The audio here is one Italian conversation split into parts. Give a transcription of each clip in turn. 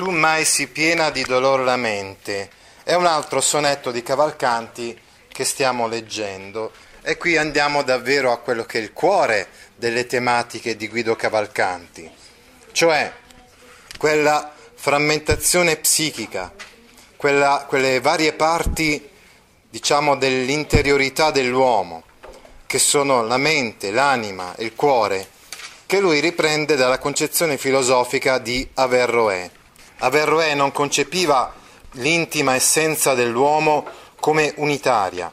Tu mai si piena di dolor la mente. È un altro sonetto di Cavalcanti che stiamo leggendo. E qui andiamo davvero a quello che è il cuore delle tematiche di Guido Cavalcanti, cioè quella frammentazione psichica, quella, quelle varie parti, diciamo, dell'interiorità dell'uomo, che sono la mente, l'anima, il cuore, che lui riprende dalla concezione filosofica di Averroè. Averroè non concepiva l'intima essenza dell'uomo come unitaria,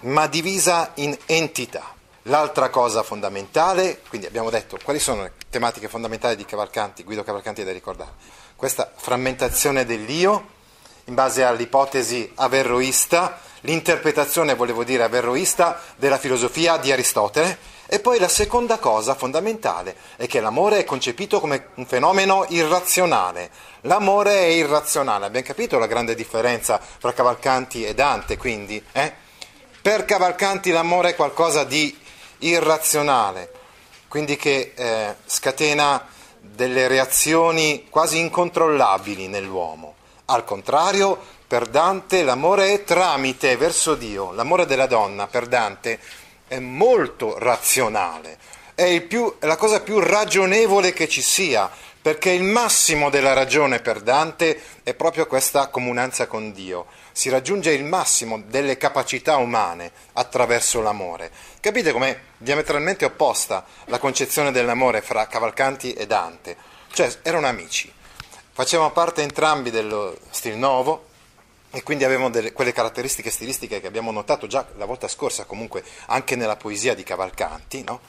ma divisa in entità. L'altra cosa fondamentale, quindi abbiamo detto quali sono le tematiche fondamentali di Cavalcanti, Guido Cavalcanti da ricordare, questa frammentazione dell'io in base all'ipotesi averroista, l'interpretazione, volevo dire, averroista della filosofia di Aristotele, e poi la seconda cosa fondamentale è che l'amore è concepito come un fenomeno irrazionale. L'amore è irrazionale, abbiamo capito la grande differenza tra Cavalcanti e Dante, quindi? Eh? Per Cavalcanti l'amore è qualcosa di irrazionale, quindi che eh, scatena delle reazioni quasi incontrollabili nell'uomo. Al contrario, per Dante l'amore è tramite verso Dio, l'amore della donna per Dante è molto razionale, è più, la cosa più ragionevole che ci sia, perché il massimo della ragione per Dante è proprio questa comunanza con Dio. Si raggiunge il massimo delle capacità umane attraverso l'amore. Capite com'è diametralmente opposta la concezione dell'amore fra Cavalcanti e Dante? Cioè, erano amici, facevano parte entrambi dello stil nuovo, e quindi avevano delle, quelle caratteristiche stilistiche che abbiamo notato già la volta scorsa, comunque anche nella poesia di Cavalcanti, no?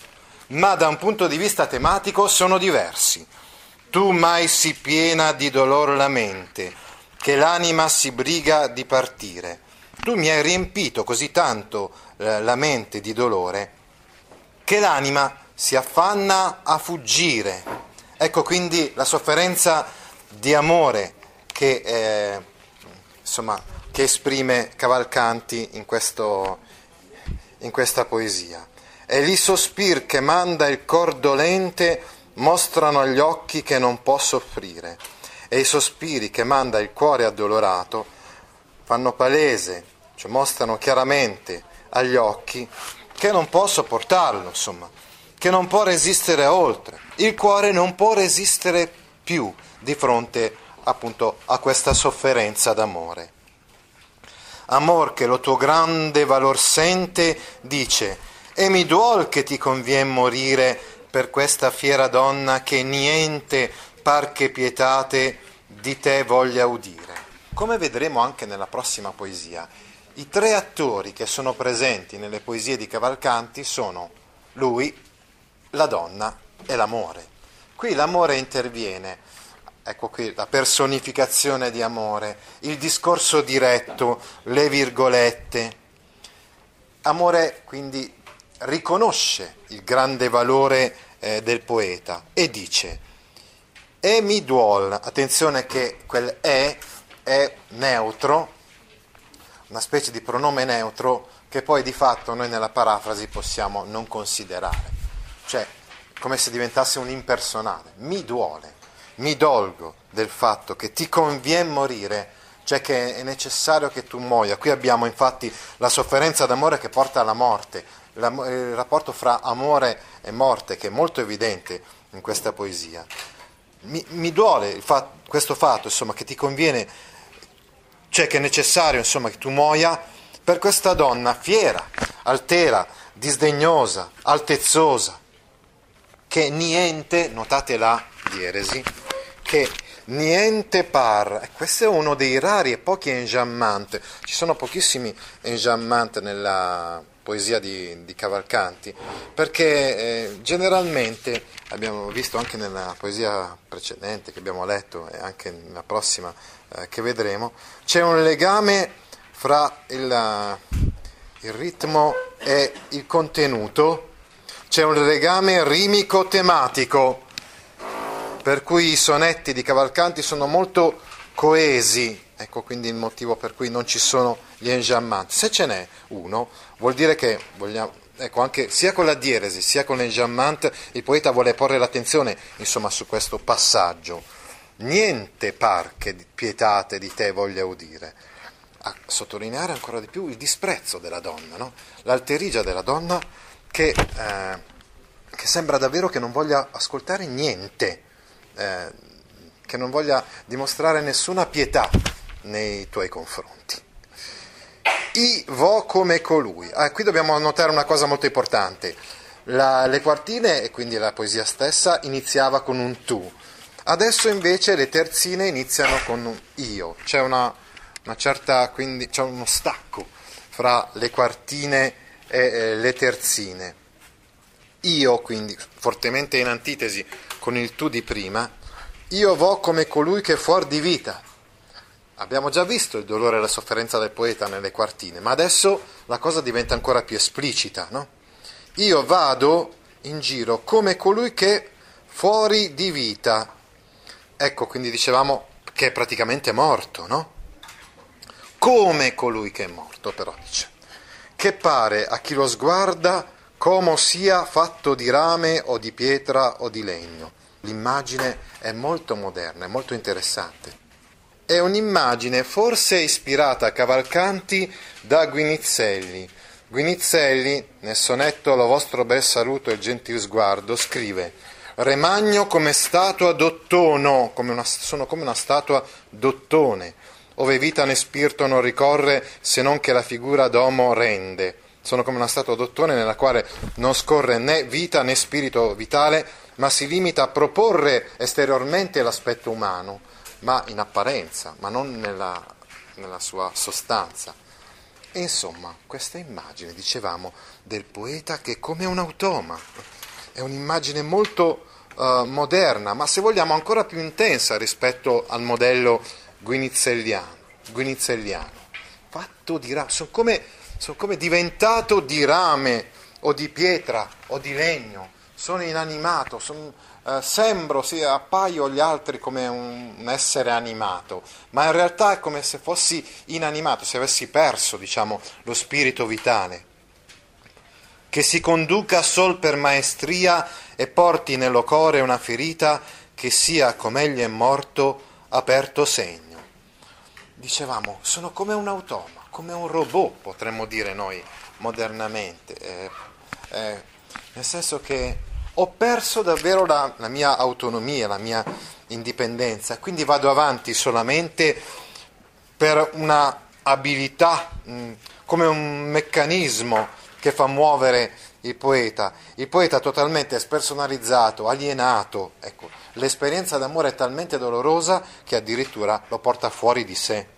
ma da un punto di vista tematico sono diversi. Tu mai si piena di dolor la mente, che l'anima si briga di partire. Tu mi hai riempito così tanto eh, la mente di dolore, che l'anima si affanna a fuggire. Ecco quindi la sofferenza di amore che, eh, insomma, che esprime Cavalcanti in, questo, in questa poesia. E lì sospir che manda il cor dolente mostrano agli occhi che non può soffrire e i sospiri che manda il cuore addolorato fanno palese, cioè mostrano chiaramente agli occhi che non può sopportarlo, insomma, che non può resistere oltre. Il cuore non può resistere più di fronte appunto a questa sofferenza d'amore. Amor che lo tuo grande valor sente, dice, e mi duol che ti convien morire per questa fiera donna che niente par che pietate di te voglia udire. Come vedremo anche nella prossima poesia, i tre attori che sono presenti nelle poesie di Cavalcanti sono lui, la donna e l'amore. Qui l'amore interviene, ecco qui la personificazione di amore, il discorso diretto, le virgolette. Amore quindi riconosce il grande valore eh, del poeta e dice e mi duol, attenzione che quel e è neutro, una specie di pronome neutro che poi di fatto noi nella parafrasi possiamo non considerare, cioè come se diventasse un impersonale, mi duole, mi dolgo del fatto che ti conviene morire, cioè che è necessario che tu muoia. Qui abbiamo infatti la sofferenza d'amore che porta alla morte, il rapporto fra amore e morte che è molto evidente in questa poesia. Mi, mi duole fatto, questo fatto, insomma, che ti conviene, cioè che è necessario, insomma, che tu muoia per questa donna fiera, altera, disdegnosa, altezzosa, che niente, notate la dieresi, che niente par, e questo è uno dei rari e pochi enjambment, ci sono pochissimi enjambment nella poesia di, di Cavalcanti, perché eh, generalmente abbiamo visto anche nella poesia precedente che abbiamo letto e anche nella prossima eh, che vedremo, c'è un legame fra il, il ritmo e il contenuto, c'è un legame rimico tematico, per cui i sonetti di Cavalcanti sono molto coesi, ecco quindi il motivo per cui non ci sono gli enjambments. Se ce n'è uno, vuol dire che vogliamo, ecco, anche sia con la dieresi sia con l'enjambment il poeta vuole porre l'attenzione insomma, su questo passaggio. Niente par che pietate di te voglia udire. A sottolineare ancora di più il disprezzo della donna, no? l'alterigia della donna che, eh, che sembra davvero che non voglia ascoltare niente eh, che non voglia dimostrare nessuna pietà nei tuoi confronti. I vo come colui. Ah, qui dobbiamo notare una cosa molto importante. La, le quartine, e quindi la poesia stessa, iniziava con un tu. Adesso invece le terzine iniziano con un io. C'è, una, una certa, quindi, c'è uno stacco fra le quartine e eh, le terzine. Io, quindi, fortemente in antitesi con il tu di prima, io vo come colui che è fuori di vita. Abbiamo già visto il dolore e la sofferenza del poeta nelle quartine, ma adesso la cosa diventa ancora più esplicita, no? Io vado in giro come colui che è fuori di vita. Ecco, quindi dicevamo che è praticamente morto, no? Come colui che è morto, però dice, che pare a chi lo sguarda come sia fatto di rame o di pietra o di legno. L'immagine è molto moderna, è molto interessante. È un'immagine forse ispirata a Cavalcanti da Guinizelli. Guinizelli, nel sonetto Lo vostro bel saluto e il gentil sguardo, scrive Remagno come statua d'ottono, come una, sono come una statua d'ottone, ove vita né spirito non ricorre se non che la figura d'uomo rende sono come una statua d'ottone nella quale non scorre né vita né spirito vitale, ma si limita a proporre esteriormente l'aspetto umano, ma in apparenza, ma non nella, nella sua sostanza. E insomma, questa immagine, dicevamo, del poeta che è come un automa, è un'immagine molto uh, moderna, ma se vogliamo ancora più intensa rispetto al modello guinizelliano. guinizelliano fatto di rame, sono come sono come diventato di rame o di pietra o di legno, sono inanimato, sono, eh, sembro, sì, appaio agli altri come un, un, essere animato, ma in realtà è come se fossi inanimato, se avessi perso, diciamo, lo spirito vitale. Che si conduca sol per maestria e porti nello core una ferita che sia, come egli è morto, aperto segno. Dicevamo, sono come un automa come un robot, potremmo dire noi modernamente, eh, eh, nel senso che ho perso davvero la, la, mia autonomia, la mia indipendenza, quindi vado avanti solamente per una abilità, mh, mm, come un meccanismo che fa muovere il poeta. Il poeta totalmente spersonalizzato, alienato, ecco, l'esperienza d'amore è talmente dolorosa che addirittura lo porta fuori di sé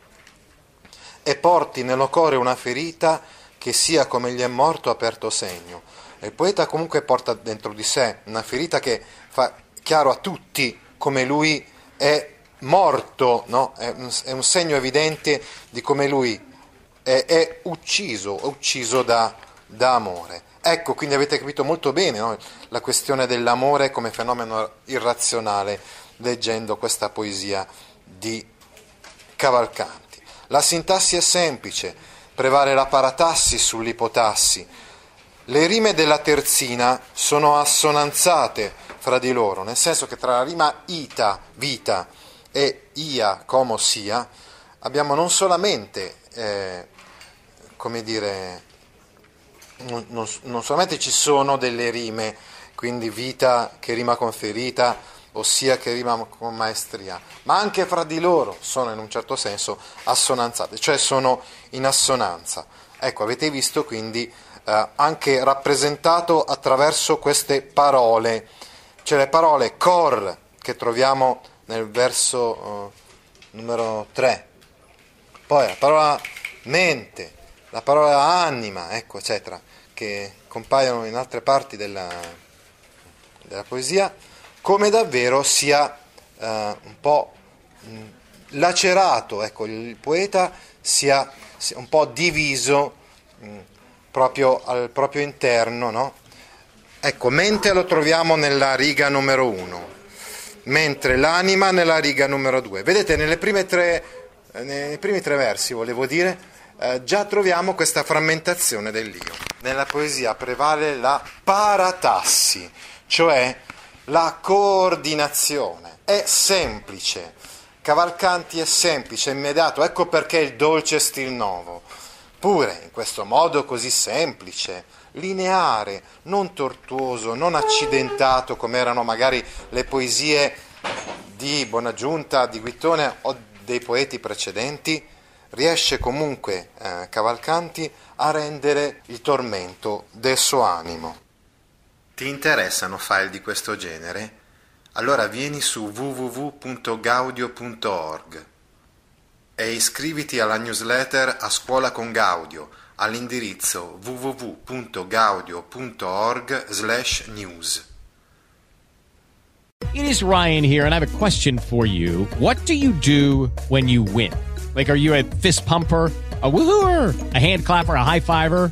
e porti nello cuore una ferita che sia come gli è morto aperto segno. Il poeta comunque porta dentro di sé una ferita che fa chiaro a tutti come lui è morto, no? è, un, è, un, segno evidente di come lui è, è ucciso, ucciso da, da, amore. Ecco, quindi avete capito molto bene no? la questione dell'amore come fenomeno irrazionale leggendo questa poesia di Cavalcanti. La sintassi è semplice, prevale la paratassi sull'ipotassi. Le rime della terzina sono assonanzate fra di loro, nel senso che tra la rima ita, vita, e ia, como sia, abbiamo non solamente, eh, come dire, non, non, non solamente ci sono delle rime, quindi vita che rima con ferita, ossia che rima con maestria, ma anche fra di loro sono in un certo senso assonanzate, cioè sono in assonanza. Ecco, avete visto quindi eh, anche rappresentato attraverso queste parole, cioè le parole cor che troviamo nel verso eh, numero 3, poi la parola mente, la parola anima, ecco, eccetera, che compaiono in altre parti della, della poesia, come davvero sia eh, un po' mh, lacerato, ecco, il poeta sia, un po' diviso mh, proprio al proprio interno, no? Ecco, mente lo troviamo nella riga numero uno, mentre l'anima nella riga numero due. Vedete, nelle prime tre, eh, nei primi tre versi, volevo dire, eh, già troviamo questa frammentazione dell'io. Nella poesia prevale la paratassi, cioè la coordinazione. È semplice, Cavalcanti è semplice, immediato, ecco perché il dolce stil novo. Pure in questo modo così semplice, lineare, non tortuoso, non accidentato come erano magari le poesie di Bonaggiunta, di Guittone o dei poeti precedenti, riesce comunque eh, Cavalcanti a rendere il tormento del suo animo. Ti interessano file di questo genere? Allora vieni su www.gaudio.org e iscriviti alla newsletter A Scuola con Gaudio all'indirizzo www.gaudio.org/news. It is Ryan here and I have a question for you. What do you do when you win? Like are you a fist pumper? a woohooer, a hand clapper, a high fiver.